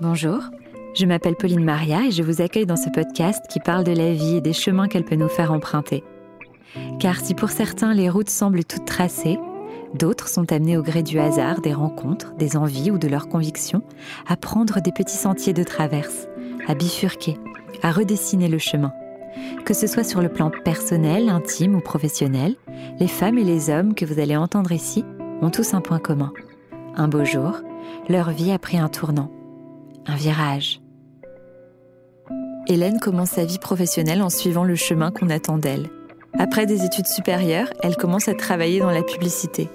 Bonjour, je m'appelle Pauline Maria et je vous accueille dans ce podcast qui parle de la vie et des chemins qu'elle peut nous faire emprunter. Car si pour certains les routes semblent toutes tracées, d'autres sont amenés au gré du hasard, des rencontres, des envies ou de leurs convictions à prendre des petits sentiers de traverse, à bifurquer, à redessiner le chemin. Que ce soit sur le plan personnel, intime ou professionnel, les femmes et les hommes que vous allez entendre ici ont tous un point commun. Un beau jour, leur vie a pris un tournant, un virage. Hélène commence sa vie professionnelle en suivant le chemin qu'on attend d'elle. Après des études supérieures, elle commence à travailler dans la publicité.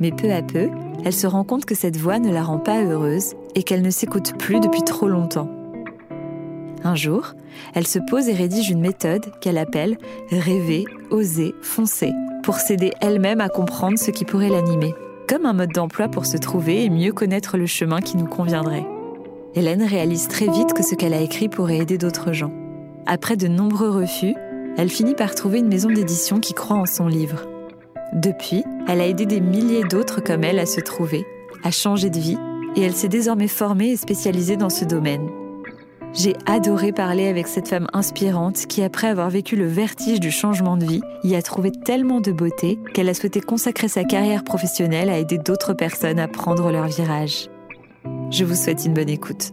Mais peu à peu, elle se rend compte que cette voie ne la rend pas heureuse et qu'elle ne s'écoute plus depuis trop longtemps. Un jour, elle se pose et rédige une méthode qu'elle appelle Rêver, oser, foncer, pour s'aider elle-même à comprendre ce qui pourrait l'animer, comme un mode d'emploi pour se trouver et mieux connaître le chemin qui nous conviendrait. Hélène réalise très vite que ce qu'elle a écrit pourrait aider d'autres gens. Après de nombreux refus, elle finit par trouver une maison d'édition qui croit en son livre. Depuis, elle a aidé des milliers d'autres comme elle à se trouver, à changer de vie, et elle s'est désormais formée et spécialisée dans ce domaine. J'ai adoré parler avec cette femme inspirante qui, après avoir vécu le vertige du changement de vie, y a trouvé tellement de beauté qu'elle a souhaité consacrer sa carrière professionnelle à aider d'autres personnes à prendre leur virage. Je vous souhaite une bonne écoute.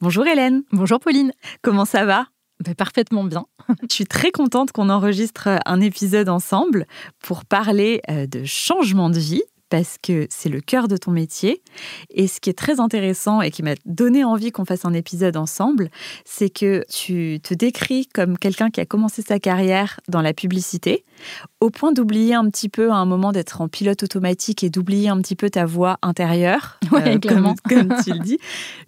Bonjour Hélène. Bonjour Pauline. Comment ça va? Ben, Parfaitement bien. Je suis très contente qu'on enregistre un épisode ensemble pour parler euh, de changement de vie parce que c'est le cœur de ton métier. Et ce qui est très intéressant et qui m'a donné envie qu'on fasse un épisode ensemble, c'est que tu te décris comme quelqu'un qui a commencé sa carrière dans la publicité, au point d'oublier un petit peu à un moment d'être en pilote automatique et d'oublier un petit peu ta voix intérieure, euh, comme, comme, tu le dis,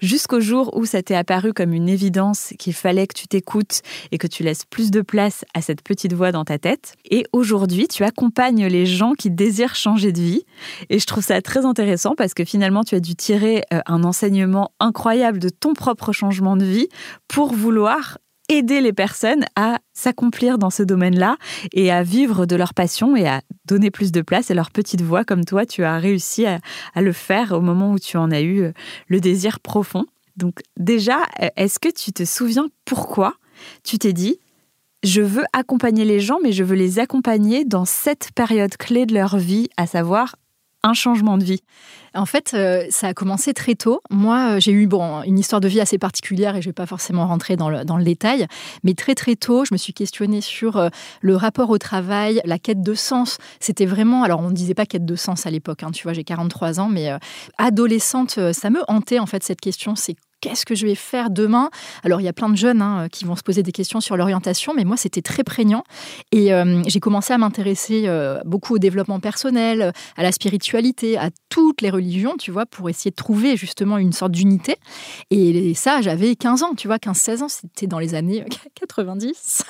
jusqu'au jour où ça t'est apparu comme une évidence qu'il fallait que tu t'écoutes et que tu laisses plus de place à cette petite voix dans ta tête. Et aujourd'hui, tu accompagnes les gens qui désirent changer de vie. Et je trouve ça très intéressant parce que finalement, tu as dû tirer euh, un enseignement incroyable de ton propre changement de vie pour vouloir aider les personnes à s'accomplir dans ce domaine-là et à vivre de leur passion et à donner plus de place à leur petite voix comme toi, tu as réussi à, le faire au moment où tu en as eu euh, le désir profond. Donc déjà, euh, est-ce que tu te souviens pourquoi tu t'es dit, je veux accompagner les gens, mais je veux les accompagner dans cette période clé de leur vie, à savoir un changement de vie En fait, euh, ça a commencé très tôt. Moi, euh, j'ai eu bon, une histoire de vie assez particulière et je ne vais pas forcément rentrer dans le, détail, mais très très tôt, je me suis questionnée sur euh, le rapport au travail, la quête de sens. C'était vraiment, alors on ne disait pas quête de sens à l'époque, hein, tu vois, j'ai 43 ans, mais adolescente, ça me hantait en fait cette question, c'est qu'est-ce que je vais faire demain? Alors, il y a plein de jeunes hein, qui vont se poser des questions sur l'orientation, mais moi, c'était très prégnant. Et j'ai commencé à m'intéresser beaucoup au développement personnel, à la spiritualité, à toutes les religions, tu vois, pour essayer de trouver justement une sorte d'unité. Et ça, j'avais 15 ans, tu vois, 15-16 ans, c'était dans les années 90.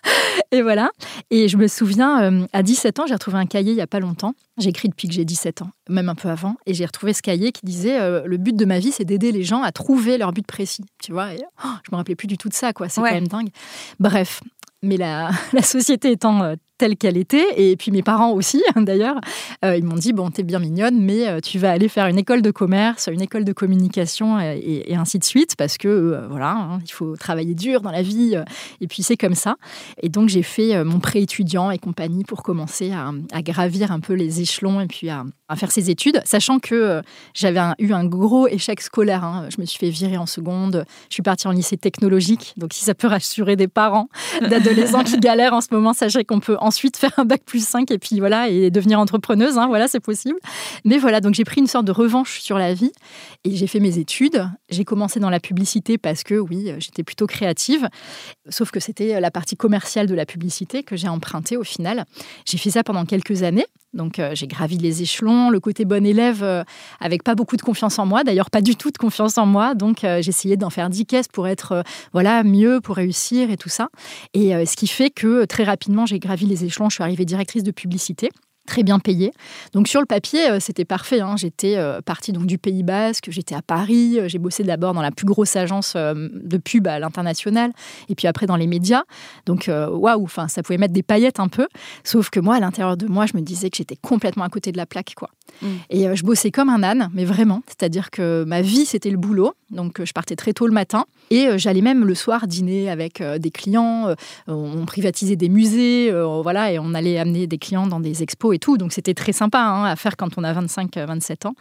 et voilà. Et je me souviens, euh, à 17 ans, j'ai retrouvé un cahier il n'y a pas longtemps. J'écris depuis que j'ai 17 ans, même un peu avant. Et j'ai retrouvé ce cahier qui disait Le but de ma vie, c'est d'aider les gens à trouver leur but précis, tu vois. Et, oh, je me rappelais plus du tout de ça, quoi. C'est quand même dingue. Bref, mais la, la société étant euh, telle qu'elle était. Et puis mes parents aussi, d'ailleurs, euh, ils m'ont dit bon, t'es bien mignonne, mais euh, tu vas aller faire une école de commerce, une école de communication et, ainsi de suite, parce que voilà, hein, il faut travailler dur dans la vie. et puis c'est comme ça. Et donc j'ai fait mon pré-étudiant et compagnie pour commencer à, gravir un peu les échelons et puis à, faire ses études, sachant que j'avais eu un gros échec scolaire. Hein. Je me suis fait virer en seconde. Je suis partie en lycée technologique. Donc si ça peut rassurer des parents d'adolescents qui galèrent en ce moment, sachez qu'on peut ensuite faire un bac plus 5 et puis voilà, et devenir entrepreneuse. Hein, voilà, c'est possible. Mais voilà, donc j'ai pris une sorte de revanche sur la vie et j'ai fait mes études. J'ai commencé dans la publicité parce que oui, j'étais plutôt créative. Sauf que c'était la partie commerciale de la publicité que j'ai empruntée au final. J'ai fait ça pendant quelques années. Donc euh, j'ai gravi les échelons, le côté bon élève euh, avec pas beaucoup de confiance en moi, d'ailleurs pas du tout de confiance en moi. Donc euh, j'essayais d'en faire 10 caisses pour être voilà mieux, pour réussir et tout ça. Et ce qui fait que très rapidement j'ai gravi les échelons, je suis arrivée directrice de publicité. Très bien payé. Donc sur le papier, euh, c'était parfait. Hein. J'étais euh, partie donc du Pays Basque, j'étais à Paris, euh, j'ai bossé d'abord dans la plus grosse agence de pub à l'international, et puis après dans les médias. Donc waouh, enfin ça pouvait mettre des paillettes un peu. Sauf que moi, à l'intérieur de moi, je me disais que j'étais complètement à côté de la plaque, quoi. Mm. Et je bossais comme un âne, mais vraiment. C'est-à-dire que ma vie c'était le boulot. Donc je partais très tôt le matin et j'allais même le soir dîner avec des clients. on privatisait des musées, voilà, et on allait amener des clients dans des expos et tout. Donc c'était très sympa hein, à faire quand on a 25-27 euh, ans.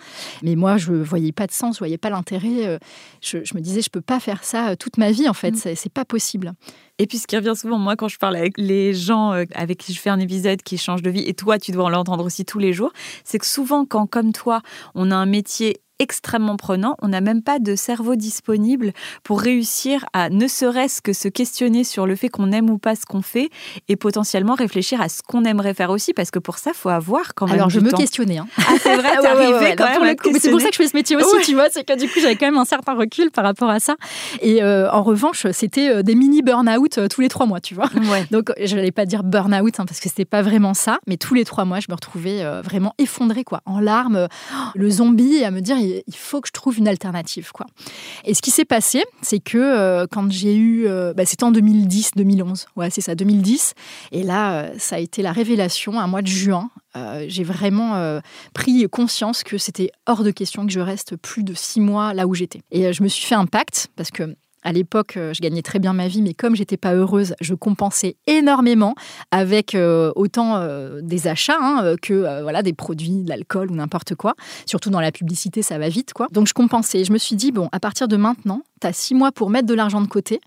Mais moi, je ne voyais pas de sens, je voyais pas l'intérêt. Euh, je, me disais, je peux pas faire ça euh, toute ma vie en fait. Mm. C'est pas possible. Et puis ce qui revient souvent, moi, quand je parle avec les gens avec qui je fais un épisode qui change de vie, et toi, tu dois l'entendre aussi tous les jours, c'est que souvent, quand comme toi, on a un métier extrêmement prenant. On n'a même pas de cerveau disponible pour réussir à ne serait-ce que se questionner sur le fait qu'on aime ou pas ce qu'on fait et potentiellement réfléchir à ce qu'on aimerait faire aussi parce que pour ça, faut avoir quand même. Alors, je me questionnais. Hein. Ah, c'est vrai, t'es arrivé quand même. C'est pour ça que je fais ce métier aussi, tu vois. C'est que du coup, j'avais quand même un certain recul par rapport à ça. Et euh, en revanche, c'était euh, des mini burn-out euh, tous les trois mois, tu vois. Donc, je n'allais pas dire burn-out hein, parce que c'était pas vraiment ça, mais tous les trois mois, je me retrouvais vraiment effondrée, quoi, en larmes, le zombie, à me dire il faut que je trouve une alternative. Quoi. Et ce qui s'est passé, c'est que euh, quand j'ai eu. Euh, bah, c'était en 2010-2011. Ouais, c'est ça, 2010. Et là, euh, ça a été la révélation, un mois de juin. j'ai vraiment pris conscience que c'était hors de question que je reste plus de six mois là où j'étais. Et je me suis fait un pacte, parce que à l'époque, euh, je gagnais très bien ma vie, mais comme j'étais pas heureuse, je compensais énormément avec euh, autant euh, des achats hein, que voilà des produits, de l'alcool ou n'importe quoi. Surtout dans la publicité, ça va vite, quoi. Donc je compensais. Je me suis dit bon, à partir de maintenant, tu as six mois pour mettre de l'argent de côté,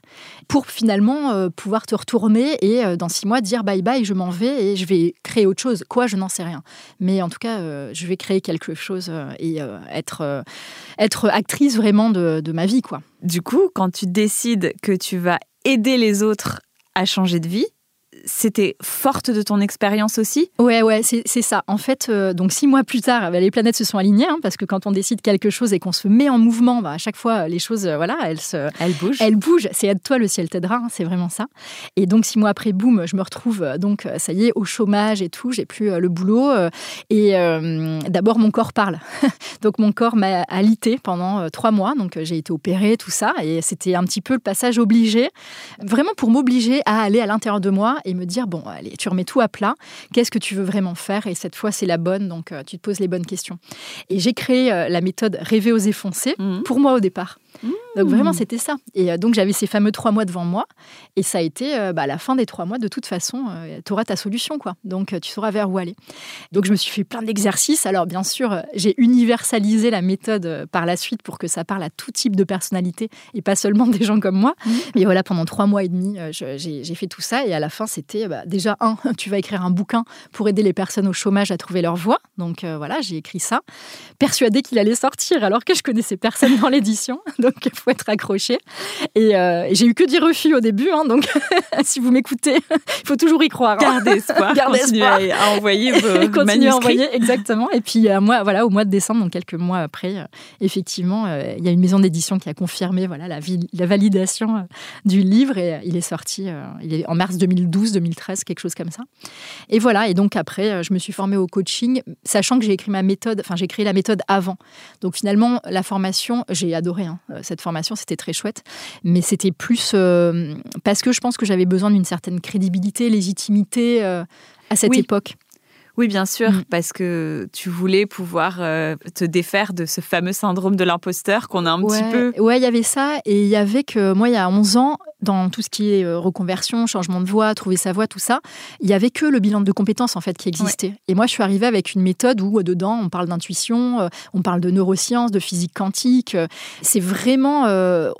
pour finalement pouvoir te retourner et dans six mois dire bye bye, je m'en vais et je vais créer autre chose. Quoi, je n'en sais rien. Mais en tout cas, je vais créer quelque chose et être être actrice vraiment de, ma vie, quoi. Du coup, quand tu décides que tu vas aider les autres à changer de vie, c'était forte de ton expérience aussi Ouais, ouais, c'est ça. En fait, euh, donc six mois plus tard, bah, les planètes se sont alignées, hein, parce que quand on décide quelque chose et qu'on se met en mouvement, bah, à chaque fois, les choses, euh, voilà, elles se, elles bougent. Elles bougent. C'est aide-toi, le ciel t'aidera. Hein, c'est vraiment ça. Et donc six mois après, boum, je me retrouve euh, donc ça y est au chômage et tout. J'ai plus le boulot. et d'abord, mon corps parle. donc mon corps m'a alité pendant trois mois. Donc j'ai été opérée, tout ça, et c'était un petit peu le passage obligé, vraiment pour m'obliger à aller à l'intérieur de moi et me dire bon, allez, tu remets tout à plat. Qu'est-ce que tu veux vraiment faire? Et cette fois, c'est la bonne, donc euh, tu te poses les bonnes questions. Et j'ai créé euh, la méthode rêver aux foncés mmh. pour moi au départ. Mmh. Donc vraiment, c'était ça. Et euh, donc j'avais ces fameux trois mois devant moi. Et ça a été euh, bah, la fin des trois mois. De toute façon, euh, tu auras ta solution. quoi. Donc tu sauras vers où aller. Donc je me suis fait plein d'exercices. Alors bien sûr, j'ai universalisé la méthode par la suite pour que ça parle à tout type de personnalité et pas seulement des gens comme moi. Mmh. Mais voilà, pendant trois mois et demi, j'ai fait tout ça. Et à la fin, c'était bah, déjà un, tu vas écrire un bouquin pour aider les personnes au chômage à trouver leur voie. Donc voilà, j'ai écrit ça, persuadée qu'il allait sortir alors que je connaissais personne dans l'édition. Donc être accroché. Euh, et, j'ai eu que des refus au début, hein, donc si vous m'écoutez, il faut toujours y croire. Hein. Gardez espoir. Gardez espoir. À, envoyer vos Continuez à envoyer, exactement. Et puis euh, moi, voilà, au mois de décembre, donc quelques mois après, euh, effectivement, il y a une maison d'édition qui a confirmé voilà la, la validation du livre et il est sorti, il est en mars 2012, 2013, quelque chose comme ça. Et voilà. Et donc après, je me suis formée au coaching, sachant que j'ai écrit ma méthode, enfin j'ai créé la méthode avant. Donc finalement, la formation, j'ai adoré hein, cette formation c'était très chouette. Mais c'était plus euh, parce que je pense que j'avais besoin d'une certaine crédibilité, légitimité euh, à cette époque. Oui, bien sûr, mm. parce que tu voulais pouvoir euh, te défaire de ce fameux syndrome de l'imposteur qu'on a un petit peu. Ouais, il y avait ça. Et il y avait que moi, il y a 11 ans, dans tout ce qui est euh, reconversion, changement de voie, trouver sa voie, tout ça, il y avait que le bilan de compétences en fait qui existait. Et moi, je suis arrivée avec une méthode où dedans, on parle d'intuition, euh, on parle de neurosciences, de physique quantique. C'est vraiment,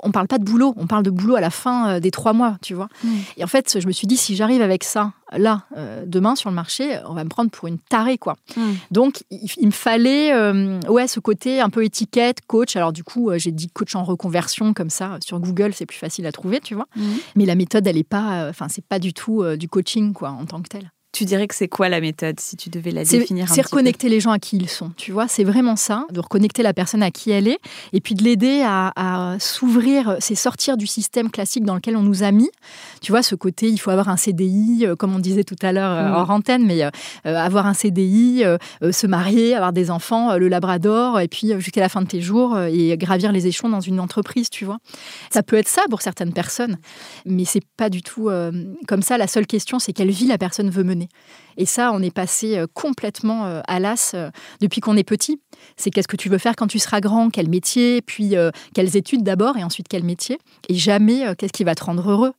on parle pas de boulot, on parle de boulot à la fin des trois mois, tu vois. Mm. Et en fait, je me suis dit, si j'arrive avec ça là, euh, demain sur le marché, on va me prendre pour une tarée, quoi. Hmm. Donc, il, me fallait, euh, ouais, ce côté un peu étiquette, coach. Alors, du coup, euh, j'ai dit coach en reconversion, comme ça, sur Google, c'est plus facile à trouver, tu vois. Hmm. Mais la méthode, elle est pas, enfin, c'est pas du tout du coaching, quoi, en tant que tel Tu dirais que c'est quoi la méthode si tu devais la définir C'est reconnecter les gens à qui ils sont. Tu vois, c'est vraiment ça, de reconnecter la personne à qui elle est, et puis de l'aider à, s'ouvrir, c'est sortir du système classique dans lequel on nous a mis. Tu vois, ce côté, il faut avoir un CDI, euh, comme on disait tout à l'heure euh, mm. hors antenne, mais euh, avoir un CDI, se marier, avoir des enfants, le Labrador, et puis jusqu'à la fin de tes jours et gravir les échelons dans une entreprise. Tu vois, ça peut être ça pour certaines personnes, mais c'est pas du tout comme ça. La seule question, c'est quelle vie la personne veut mener. Et ça, on est passé euh, complètement euh, à l'as euh, depuis qu'on est petit. C'est qu'est-ce que tu veux faire quand tu seras grand, quel métier, puis quelles études d'abord, et ensuite quel métier? Et jamais qu'est-ce qui va te rendre heureux?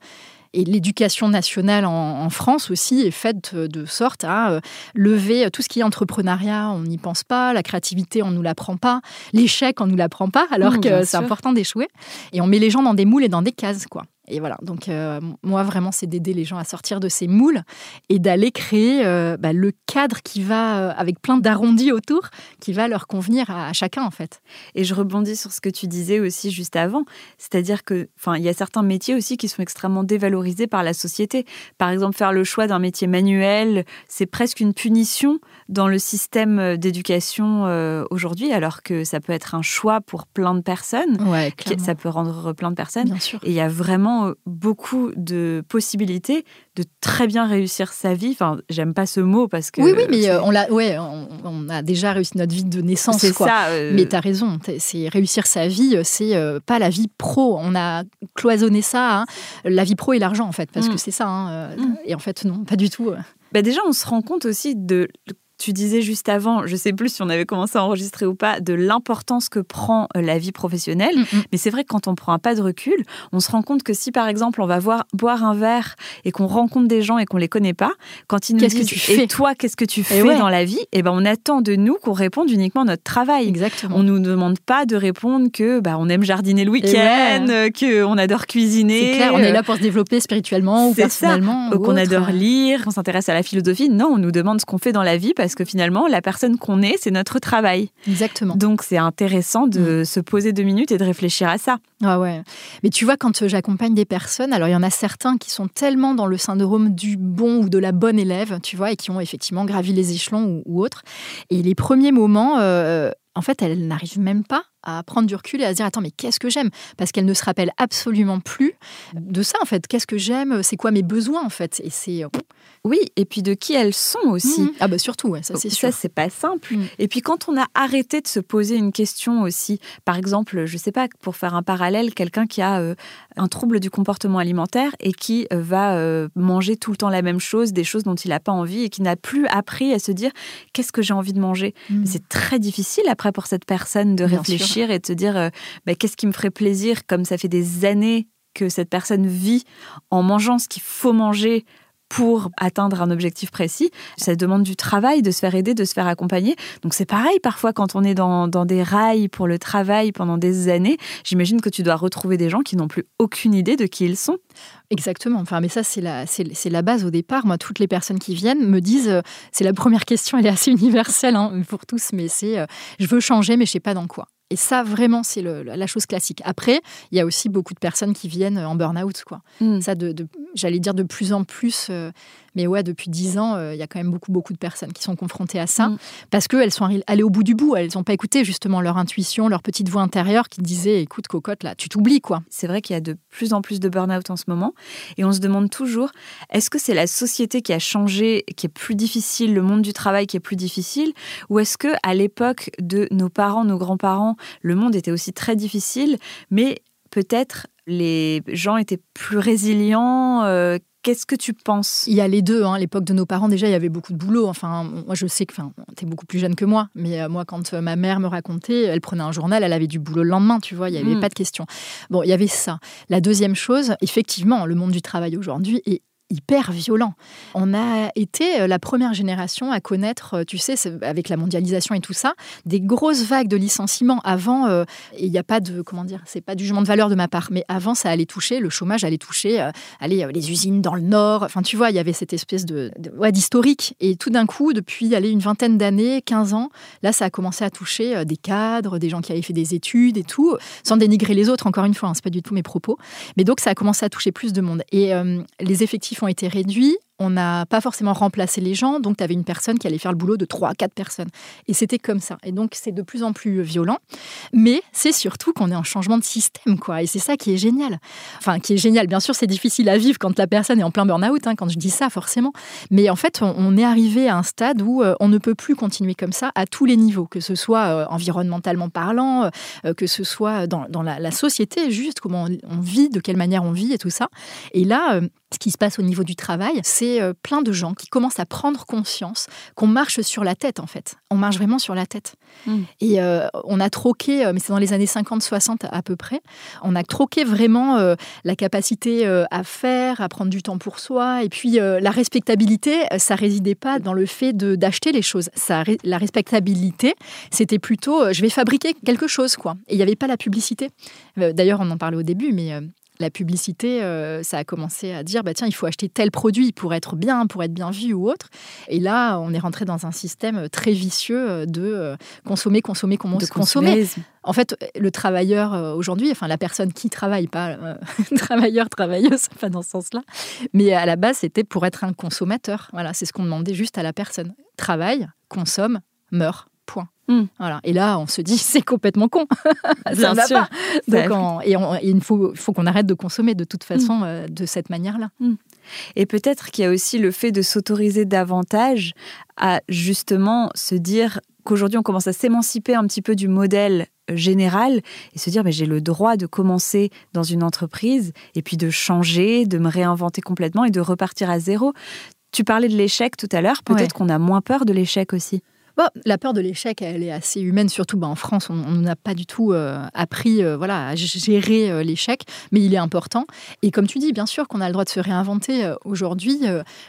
Et l'éducation nationale en, France aussi est faite de sorte à lever tout ce qui est entrepreneuriat, on n'y pense pas, la créativité, on ne nous l'apprend pas, l'échec, on ne nous l'apprend pas, alors mmh, que c'est important d'échouer. Et on met les gens dans des moules et dans des cases, quoi. Et voilà, donc euh, moi vraiment, c'est d'aider les gens à sortir de ces moules et d'aller créer euh, bah, le cadre qui va, euh, avec plein d'arrondis autour, qui va leur convenir à, chacun en fait. Et je rebondis sur ce que tu disais aussi juste avant, c'est-à-dire que, enfin, il y a certains métiers aussi qui sont extrêmement dévalorisés par la société. Par exemple, faire le choix d'un métier manuel, c'est presque une punition dans le système d'éducation aujourd'hui, alors que ça peut être un choix pour plein de personnes. Ouais, ça peut rendre plein de personnes. Bien sûr. Et il y a vraiment euh, beaucoup de possibilités de très bien réussir sa vie. Enfin, j'aime pas ce mot parce que. Oui, oui, mais euh, on, l'a, ouais, on, a déjà réussi notre vie de naissance. C'est ça. Euh, mais tu as raison. C'est réussir sa vie, c'est pas la vie pro. On a cloisonné ça, hein. la vie pro et l'argent, en fait, parce mm. que c'est ça. Hein, mm. Et en fait, non, pas du tout. Bah déjà, on se rend compte aussi de tu disais juste avant, je sais plus si on avait commencé à enregistrer ou pas, de l'importance que prend euh, la vie professionnelle. Mm, mm. Mais c'est vrai que quand on prend un pas de recul, on se rend compte que si par exemple on va voir, boire un verre et qu'on rencontre des gens et qu'on les connaît pas, quand ils nous disent que tu fais et toi qu'est-ce que tu fais dans la vie, et eh ben on attend de nous qu'on réponde uniquement à notre travail. Exactement. On nous demande pas de répondre que bah on aime jardiner le week-end, ouais. que on adore cuisiner. C'est clair, on est là pour se développer spirituellement ou personnellement, qu'on adore lire, qu'on s'intéresse à la philosophie. Non, on nous demande ce qu'on fait dans la vie parce que finalement, la personne qu'on est, c'est notre travail. Exactement. Donc, c'est intéressant de mm. se poser deux minutes et de réfléchir à ça. Ah ouais. Mais tu vois, quand j'accompagne des personnes, alors il y en a certains qui sont tellement dans le syndrome du bon ou de la bonne élève, tu vois, et qui ont effectivement gravi les échelons ou, autres. Et les premiers moments, euh, en fait, elles n'arrivent même pas à prendre du recul et à se dire attends mais qu'est-ce que j'aime? Parce qu'elle ne se rappelle absolument plus de ça en fait. Qu'est-ce que j'aime? C'est quoi mes besoins en fait? Et c'est euh, oui et puis de qui elles sont aussi. Mmh. ah bah surtout ça c'est ça c'est pas simple. Mmh. et puis quand on a arrêté de se poser une question aussi par exemple je sais pas pour faire un parallèle quelqu'un qui a euh, un trouble du comportement alimentaire et qui euh, va manger tout le temps la même chose des choses dont il n'a pas envie et qui n'a plus appris à se dire qu'est-ce que j'ai envie de manger? Mmh. c'est très difficile après pour cette personne de réfléchir et de se dire euh, bah, qu'est-ce qui me ferait plaisir, comme ça fait des années que cette personne vit en mangeant ce qu'il faut manger pour atteindre un objectif précis. Ça demande du travail, de se faire aider, de se faire accompagner. Donc c'est pareil parfois quand on est dans, des rails pour le travail pendant des années. J'imagine que tu dois retrouver des gens qui n'ont plus aucune idée de qui ils sont. Exactement. Enfin, mais ça, c'est la, base au départ. Moi, toutes les personnes qui viennent me disent, euh, c'est la première question, elle est assez universelle hein, pour tous, mais c'est, euh, je veux changer, mais je sais pas dans quoi. Et ça, vraiment, c'est la chose classique. Après, il y a aussi beaucoup de personnes qui viennent en burn-out. Quoi. Hmm. Ça, de, j'allais dire de plus en plus, euh, mais ouais, depuis dix ans, euh, il y a quand même beaucoup, beaucoup de personnes qui sont confrontées à ça, mm. parce qu'elles sont allées au bout du bout. Elles n'ont pas écouté justement leur intuition, leur petite voix intérieure qui disait, écoute, cocotte, là, tu t'oublies, quoi. C'est vrai qu'il y a de plus en plus de burn-out en ce moment, et on se demande toujours, est-ce que c'est la société qui a changé, qui est plus difficile, le monde du travail qui est plus difficile, ou est-ce que à l'époque de nos parents, nos grands-parents, le monde était aussi très difficile, mais peut-être les gens étaient plus résilients, euh, Qu'est-ce que tu penses? Il y a les deux. Hein. À l'époque de nos parents, déjà, il y avait beaucoup de boulot. Enfin, moi, je sais que tu es beaucoup plus jeune que moi, mais euh, moi, quand euh, ma mère me racontait, elle prenait un journal, elle avait du boulot le lendemain, tu vois, il n'y avait hmm. pas de question. Bon, il y avait ça. La deuxième chose, effectivement, le monde du travail aujourd'hui est hyper violent. On a été euh, la première génération à connaître, euh, tu sais, avec la mondialisation et tout ça, des grosses vagues de licenciements. Avant, euh, il n'y a pas de, comment dire, c'est pas du jugement de valeur de ma part, mais avant, ça allait toucher, le chômage allait toucher, les usines dans le Nord. Enfin, tu vois, il y avait cette espèce de, d'historique. Et tout d'un coup, depuis allez, une vingtaine d'années, 15 ans, là, ça a commencé à toucher des cadres, des gens qui avaient fait des études et tout, sans dénigrer les autres, encore une fois, hein, c'est pas du tout mes propos. Mais donc, ça a commencé à toucher plus de monde. Et les effectifs ont été réduits on n'a pas forcément remplacé les gens, donc tu avais une personne qui allait faire le boulot de trois, quatre personnes. Et c'était comme ça. Et donc c'est de plus en plus violent. Mais c'est surtout qu'on est en changement de système, quoi. Et c'est ça qui est génial. Enfin, qui est génial. Bien sûr, c'est difficile à vivre quand la personne est en plein burn-out, hein, quand je dis ça, forcément. Mais en fait, on, est arrivé à un stade où euh, on ne peut plus continuer comme ça à tous les niveaux, que ce soit euh, environnementalement parlant, euh, que ce soit dans, la, société, juste comment on, vit, de quelle manière on vit et tout ça. Et là, ce qui se passe au niveau du travail, c'est euh, plein de gens qui commencent à prendre conscience qu'on marche sur la tête, en fait. On marche vraiment sur la tête. Hmm. Et euh, on a troqué, euh, mais c'est dans les années 50-60 à peu près, on a troqué vraiment la capacité à faire, à prendre du temps pour soi. Et puis, la respectabilité, ça résidait pas dans le fait d'acheter les choses. Ça, la respectabilité, c'était plutôt, je vais fabriquer quelque chose, quoi. Et il n'y avait pas la publicité. D'ailleurs, on en parlait au début, mais la publicité, euh, ça a commencé à dire bah tiens, il faut acheter tel produit pour être bien, pour être bien vu ou autre. Et là, on est rentré dans un système très vicieux euh, de euh, consommer, consommer, consommer, consommer. En fait, le travailleur aujourd'hui, enfin la personne qui travaille, pas travailleur, travailleuse, pas dans ce sens-là, mais à la base, c'était pour être un consommateur. Voilà, c'est ce qu'on demandait juste à la personne. Travaille, consomme, meurt. Hmm. Voilà. Et là, on se dit, c'est complètement con. ça ne va pas. Donc, et, il faut, faut qu'on arrête de consommer de toute façon hmm. euh, de cette manière-là. Hmm. Et peut-être qu'il y a aussi le fait de s'autoriser davantage à justement se dire qu'aujourd'hui, on commence à s'émanciper un petit peu du modèle général et se dire mais j'ai le droit de commencer dans une entreprise et puis de changer, de me réinventer complètement et de repartir à zéro. Tu parlais de l'échec tout à l'heure, peut-être qu'on a moins peur de l'échec aussi la peur de l'échec, elle est assez humaine, surtout bah, en France. On n'a pas du tout euh, appris euh, voilà, à gérer euh, l'échec, mais il est important. Et comme tu dis, bien sûr qu'on a le droit de se réinventer. Aujourd'hui,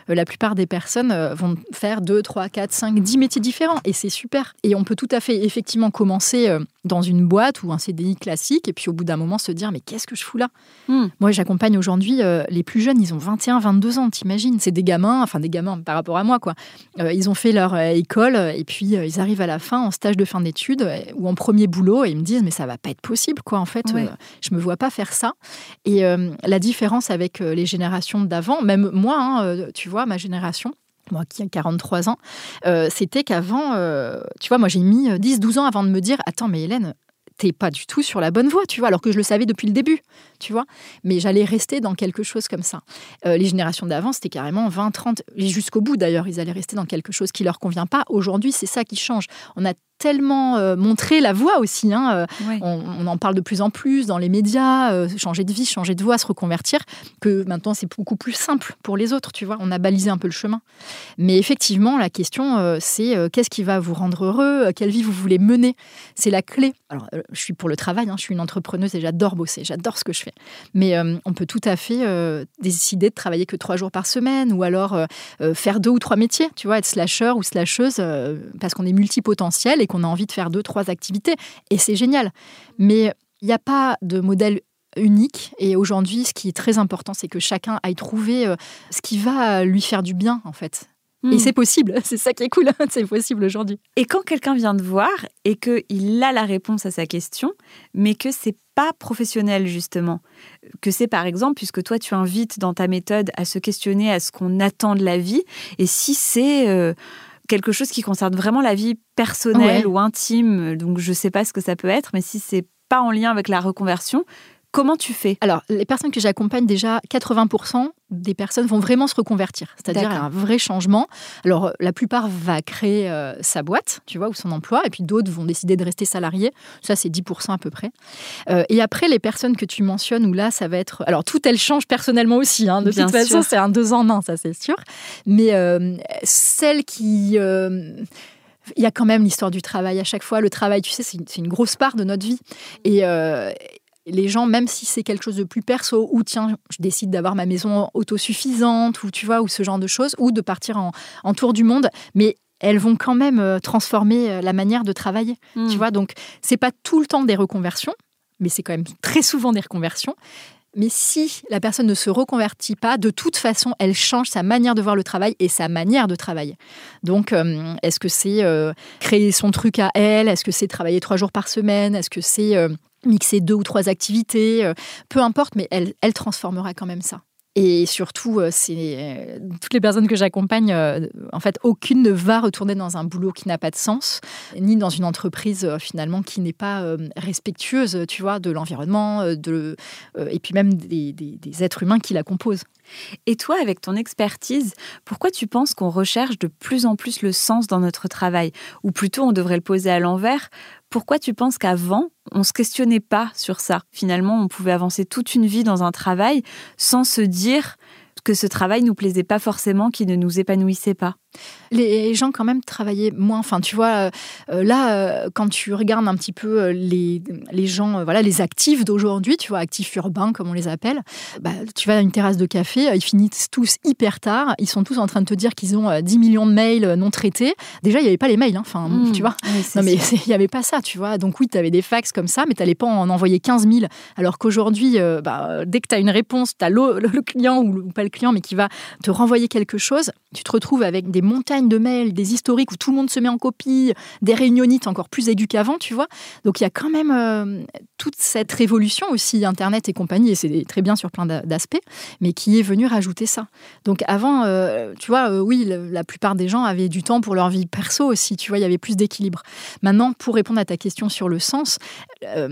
la plupart des personnes vont faire 2, 3, 4, 5, 10 métiers différents. Et c'est super. Et on peut tout à fait effectivement commencer dans une boîte ou un CDI classique, et puis au bout d'un moment se dire, mais qu'est-ce que je fous là? Hmm. Moi, j'accompagne aujourd'hui les plus jeunes, ils ont 21, 22 ans, t'imagines? C'est des gamins, enfin des gamins par rapport à moi, quoi. ils ont fait leur école, et puis puis euh, ils arrivent à la fin en stage de fin d'études euh, ou en premier boulot et ils me disent mais ça va pas être possible quoi en fait je euh, je me vois pas faire ça. Et la différence avec les générations d'avant même moi hein, tu vois ma génération moi qui ai 43 ans, c'était qu'avant, tu vois, moi j'ai mis 10-12 ans avant de me dire, attends, mais Hélène, t'es pas du tout sur la bonne voie, tu vois, alors que je le savais depuis le début, tu vois. Mais j'allais rester dans quelque chose comme ça. Euh, les générations d'avant, c'était carrément 20, 30, et jusqu'au bout d'ailleurs, ils allaient rester dans quelque chose qui leur convient pas. Aujourd'hui, c'est ça qui change. On a tellement euh, montré la voie aussi. Hein, euh, on, en parle de plus en plus dans les médias, euh, changer de vie, changer de voie, se reconvertir, que maintenant c'est beaucoup plus simple pour les autres, tu vois. On a balisé un peu le chemin. Mais effectivement, la question, c'est qu'est-ce qui va vous rendre heureux Quelle vie vous voulez mener? C'est la clé. Alors, je suis pour le travail, hein, je suis une entrepreneuse et j'adore bosser, j'adore ce que je fais. Mais on peut tout à fait décider de travailler que trois jours par semaine ou alors faire deux ou trois métiers, tu vois, être slasher ou slasheuse parce qu'on est multipotentiel et qu'on a envie de faire deux, trois activités. Et c'est génial. Mais il n'y a pas de modèle unique. Et aujourd'hui, ce qui est très important, c'est que chacun aille trouver euh, ce qui va lui faire du bien, en fait. Et hmm. c'est possible, c'est ça qui est cool, c'est possible aujourd'hui. Et quand quelqu'un vient te voir et qu'il a la réponse à sa question, mais que c'est pas professionnel justement, que c'est par exemple, puisque toi tu invites dans ta méthode à se questionner à ce qu'on attend de la vie, et si c'est... Euh, quelque chose qui concerne vraiment la vie personnelle ou intime, donc je ne sais pas ce que ça peut être, mais si c'est pas en lien avec la reconversion, Comment tu fais? Alors, les personnes que j'accompagne, déjà, 80% des personnes vont vraiment se reconvertir, c'est-à-dire un vrai changement. Alors, la plupart va créer euh, sa boîte, tu vois, ou son emploi, et puis d'autres vont décider de rester salariés. Ça, c'est 10% à peu près. Euh, et après, les personnes que tu mentionnes, où là, ça va être... Alors, tout, elles changent personnellement aussi. Hein. De toute façon, c'est un deux en un, ça, c'est sûr. Mais euh, celles qui il y a quand même l'histoire du travail à chaque fois. Le travail, tu sais, c'est une, grosse part de notre vie. Et, les gens, même si c'est quelque chose de plus perso, ou tiens, je décide d'avoir ma maison autosuffisante, ou tu vois, ou ce genre de choses, ou de partir en, tour du monde, mais elles vont quand même euh, transformer euh, la manière de travailler. Tu hmm. vois, donc c'est pas tout le temps des reconversions, mais c'est quand même très souvent des reconversions. Mais si la personne ne se reconvertit pas, de toute façon, elle change sa manière de voir le travail et sa manière de travailler. Donc, euh, est-ce que c'est créer son truc à elle? Est-ce que c'est travailler trois jours par semaine? Est-ce que c'est mixer deux ou trois activités, euh, peu importe, mais elle, transformera quand même ça. Et surtout, euh, c'est toutes les personnes que j'accompagne, en fait, aucune ne va retourner dans un boulot qui n'a pas de sens, ni dans une entreprise finalement qui n'est pas respectueuse, tu vois, de l'environnement, de et puis même des êtres humains qui la composent. Et toi, avec ton expertise, pourquoi tu penses qu'on recherche de plus en plus le sens dans notre travail? Ou plutôt, on devrait le poser à l'envers. Pourquoi tu penses qu'avant, on ne se questionnait pas sur ça? Finalement, on pouvait avancer toute une vie dans un travail sans se dire que ce travail nous plaisait pas forcément, qui ne nous épanouissait pas les gens quand même travaillaient moins. Enfin, tu vois, euh, euh, là, euh, quand tu regardes un petit peu les, les gens, voilà, les actifs d'aujourd'hui, tu vois, actifs urbains comme on les appelle, bah, tu vas à une terrasse de café, ils finissent tous hyper tard, ils sont tous en train de te dire qu'ils ont 10 millions de mails non traités. Déjà, il n'y avait pas les mails, hein. enfin, mmh. tu vois. non, mais il n'y avait pas ça, tu vois. Donc oui, tu avais des fax comme ça, mais tu n'allais pas en envoyer 15 000. Alors qu'aujourd'hui, bah, dès que tu as une réponse, tu as le, le, client ou pas le client, mais qui va te renvoyer quelque chose, tu te retrouves avec des des montagnes de mails, des historiques où tout le monde se met en copie, des réunionites encore plus aigus qu'avant, tu vois. Donc il y a quand même euh, toute cette révolution aussi, Internet et compagnie, et c'est très bien sur plein d'aspects, mais qui est venu rajouter ça. Donc avant, euh, tu vois, euh, oui, la plupart des gens avaient du temps pour leur vie perso aussi, tu vois, il y avait plus d'équilibre. Maintenant, pour répondre à ta question sur le sens,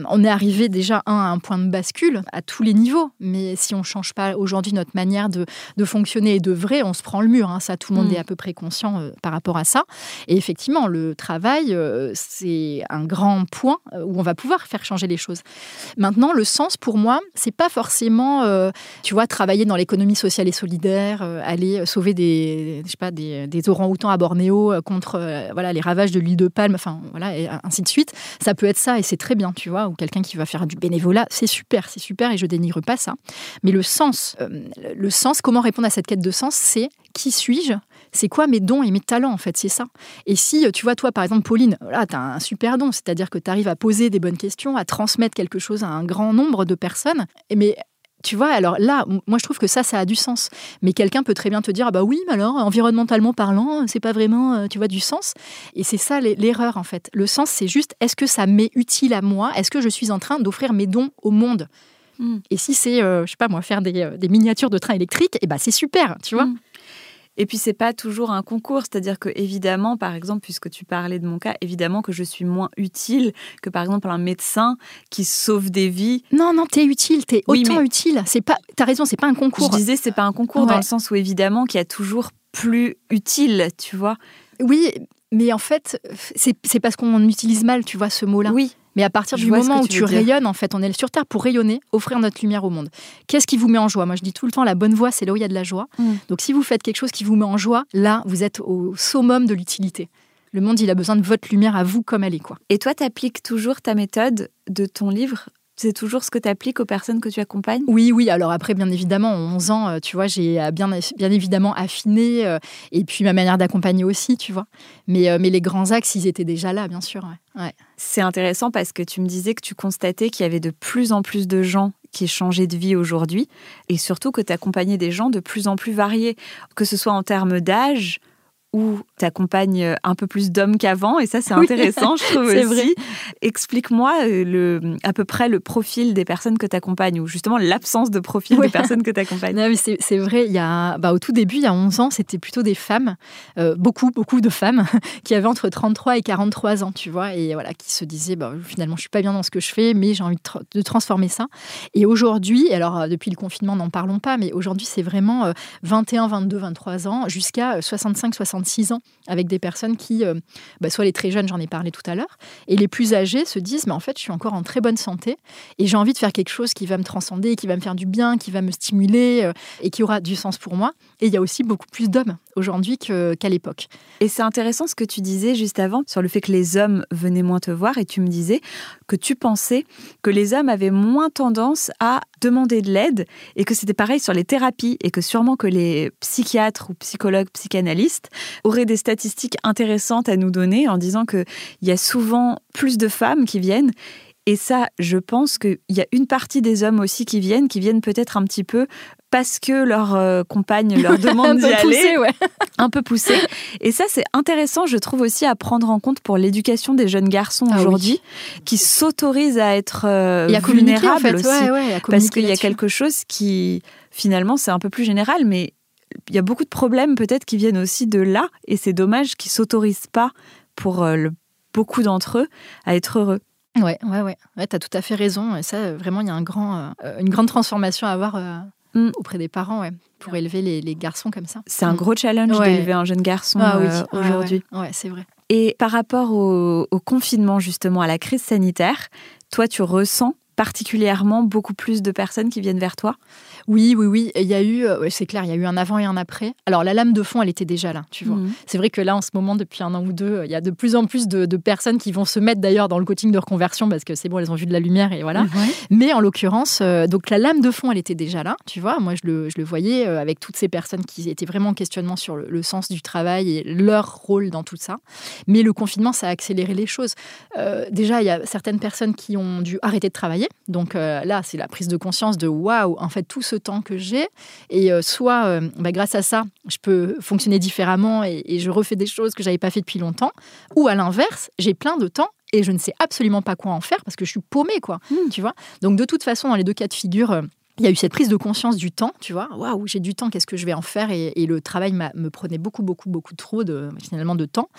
on est arrivé déjà un, à un point de bascule à tous les niveaux, mais si on ne change pas aujourd'hui notre manière de, fonctionner et de vrai, on se prend le mur, hein. ça tout le monde mm. est à peu près conscient euh, par rapport à ça. Et effectivement, le travail, euh, c'est un grand point euh, où on va pouvoir faire changer les choses. Maintenant, le sens pour moi, c'est pas forcément, tu vois, travailler dans l'économie sociale et solidaire, aller sauver des, je sais pas, des, des orang-outans à Bornéo contre voilà les ravages de l'île de Palme, enfin voilà, ainsi de suite. Ça peut être ça et c'est très bien, tu vois, ou quelqu'un qui va faire du bénévolat, c'est super, c'est super et je dénigre pas ça. Mais le sens, le sens, comment répondre à cette quête de sens, c'est qui suis-je? C'est quoi mes dons et mes talents en fait, c'est ça. Et si tu vois toi par exemple Pauline, là tu as un super don, c'est-à-dire que tu arrives à poser des bonnes questions, à transmettre quelque chose à un grand nombre de personnes, mais tu vois, alors là, moi je trouve que ça, ça a du sens. Mais quelqu'un peut très bien te dire, ah bah oui, mais alors, environnementalement parlant, c'est pas vraiment, euh, tu vois, du sens. Et c'est ça l'erreur en fait. Le sens, c'est juste, est-ce que ça m'est utile à moi? Est-ce que je suis en train d'offrir mes dons au monde? Hmm. Et si c'est, euh, je sais pas moi, faire des, euh, miniatures de trains électriques, et eh bah c'est super, tu vois? Hmm. Et puis c'est pas toujours un concours, c'est-à-dire que évidemment, par exemple, puisque tu parlais de mon cas, évidemment que je suis moins utile que par exemple un médecin qui sauve des vies. Non, non, t'es utile, t'es autant utile. C'est pas, t'as raison, c'est pas un concours. Je disais c'est pas un concours dans le sens où évidemment qu'il y a toujours plus utile, tu vois. Oui, mais en fait, c'est parce qu'on utilise mal, tu vois, ce mot-là. Oui. Mais à partir du moment où tu rayonnes, en fait, on est sur Terre pour rayonner, offrir notre lumière au monde. Qu'est-ce qui vous met en joie? Moi, je dis tout le temps, la bonne voie, c'est là où il y a de la joie. Mm. Donc, si vous faites quelque chose qui vous met en joie, là, vous êtes au summum de l'utilité. Le monde, il a besoin de votre lumière à vous comme elle est. quoi. Et toi, tu appliques toujours ta méthode de ton livre c'est toujours ce que tu appliques aux personnes que tu accompagnes? Oui, oui. Alors après, bien évidemment, en 11 ans, euh, tu vois, j'ai euh, bien, bien évidemment affiné. Euh, et puis ma manière d'accompagner aussi, tu vois. Mais, mais les grands axes, ils étaient déjà là, bien sûr. Ouais. C'est intéressant parce que tu me disais que tu constatais qu'il y avait de plus en plus de gens qui changeaient de vie aujourd'hui. Et surtout que tu accompagnais des gens de plus en plus variés, que ce soit en termes d'âge, où tu accompagnes un peu plus d'hommes qu'avant, et ça c'est intéressant, je trouve aussi. Vrai. Explique-moi euh, le, à peu près le profil des personnes que tu accompagnes, ou justement l'absence de profil des personnes que tu accompagnes. C'est vrai, il y a, bah, au tout début, il y a 11 ans, c'était plutôt des femmes, euh, beaucoup, beaucoup de femmes, qui avaient entre 33 et 43 ans, tu vois, et voilà, qui se disaient, bah, finalement, je suis pas bien dans ce que je fais, mais j'ai envie de, transformer ça. Et aujourd'hui, alors euh, depuis le confinement, n'en parlons pas, mais aujourd'hui, c'est vraiment 21, 22, 23 ans, jusqu'à 65, 66 ans avec des personnes qui, euh, bah, soit les très jeunes, j'en ai parlé tout à l'heure, et les plus âgés se disent, mais en fait, je suis encore en très bonne santé et j'ai envie de faire quelque chose qui va me transcender, qui va me faire du bien, qui va me stimuler euh, et qui aura du sens pour moi. Et il y a aussi beaucoup plus d'hommes aujourd'hui qu'à l'époque. Et c'est intéressant ce que tu disais juste avant sur le fait que les hommes venaient moins te voir et tu me disais que tu pensais que les hommes avaient moins tendance à demander de l'aide et que c'était pareil sur les thérapies et que sûrement que les psychiatres ou psychologues, psychanalystes auraient des statistiques intéressantes à nous donner en disant qu'il y a souvent plus de femmes qui viennent et ça, je pense qu'il y a une partie des hommes aussi qui viennent, qui viennent peut-être un petit peu parce que leur euh, compagne leur demande d'y aller, ouais. un peu poussé. Et ça, c'est intéressant, je trouve aussi à prendre en compte pour l'éducation des jeunes garçons ah aujourd'hui, qui s'autorisent à être euh, vulnérables aussi, parce qu'il y a quelque chose qui finalement, c'est un peu plus général, mais il y a beaucoup de problèmes peut-être qui viennent aussi de là, et c'est dommage qu'ils s'autorisent pas pour euh, beaucoup d'entre eux à être heureux. Ouais, ouais, ouais, ouais tu as tout à fait raison. Et ça, vraiment, il y a un grand, euh, une grande transformation à avoir euh, mm. auprès des parents ouais, pour élever les, garçons comme ça. C'est un mm. gros challenge d'élever un jeune garçon ah aujourd'hui. Ouais, c'est vrai. Et par rapport au, confinement, justement, à la crise sanitaire, toi, tu ressens particulièrement beaucoup plus de personnes qui viennent vers toi? Oui, oui, oui. Il y a eu, euh, c'est clair, il y a eu un avant et un après. Alors la lame de fond, elle était déjà là, tu vois. Mhm. C'est vrai que là, en ce moment, depuis un an ou deux, il y a de plus en plus de, personnes qui vont se mettre d'ailleurs dans le coaching de reconversion parce que c'est bon, elles ont vu de la lumière et voilà. Mais en l'occurrence, euh, donc la lame de fond, elle était déjà là, tu vois. Moi, je le, voyais euh, avec toutes ces personnes qui étaient vraiment en questionnement sur le, sens du travail et leur rôle dans tout ça. Mais le confinement, ça a accéléré les choses. déjà, il y a certaines personnes qui ont dû arrêter de travailler. Donc là, c'est la prise de conscience de waouh, en fait, tout ce temps que j'ai. Et euh, soit, euh, bah, grâce à ça, je peux fonctionner différemment et, je refais des choses que j'avais pas fait depuis longtemps. Ou à l'inverse, j'ai plein de temps et je ne sais absolument pas quoi en faire parce que je suis paumée, quoi. Hmm. Tu vois Donc, de toute façon, dans les deux cas de figure, euh, il y a eu cette prise de conscience du temps, tu vois. Waouh, j'ai du temps, qu'est-ce que je vais en faire? Et, le travail me prenait beaucoup, beaucoup, beaucoup trop de, finalement de temps.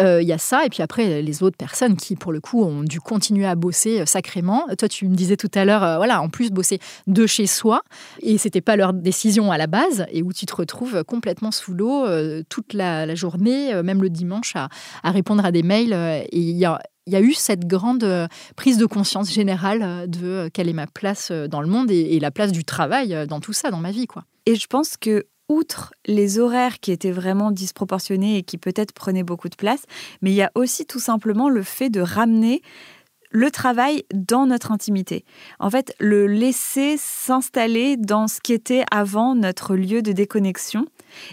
Euh, il y a ça, et puis après, les autres personnes qui, pour le coup, ont dû continuer à bosser euh, sacrément. Toi, tu me disais tout à l'heure, euh, voilà, en plus, bosser de chez soi, et c'était pas leur décision à la base, et où tu te retrouves complètement sous l'eau toute la, journée, même le dimanche, à, répondre à des mails. et y a il y a eu cette grande euh, prise de conscience générale euh, de euh, quelle est ma place dans le monde et, la place du travail dans tout ça, dans ma vie. quoi. Et je pense que outre les horaires qui étaient vraiment disproportionnés et qui peut-être prenaient beaucoup de place, mais il y a aussi tout simplement le fait de ramener le travail dans notre intimité. En fait, le laisser s'installer dans ce qui était avant notre lieu de déconnexion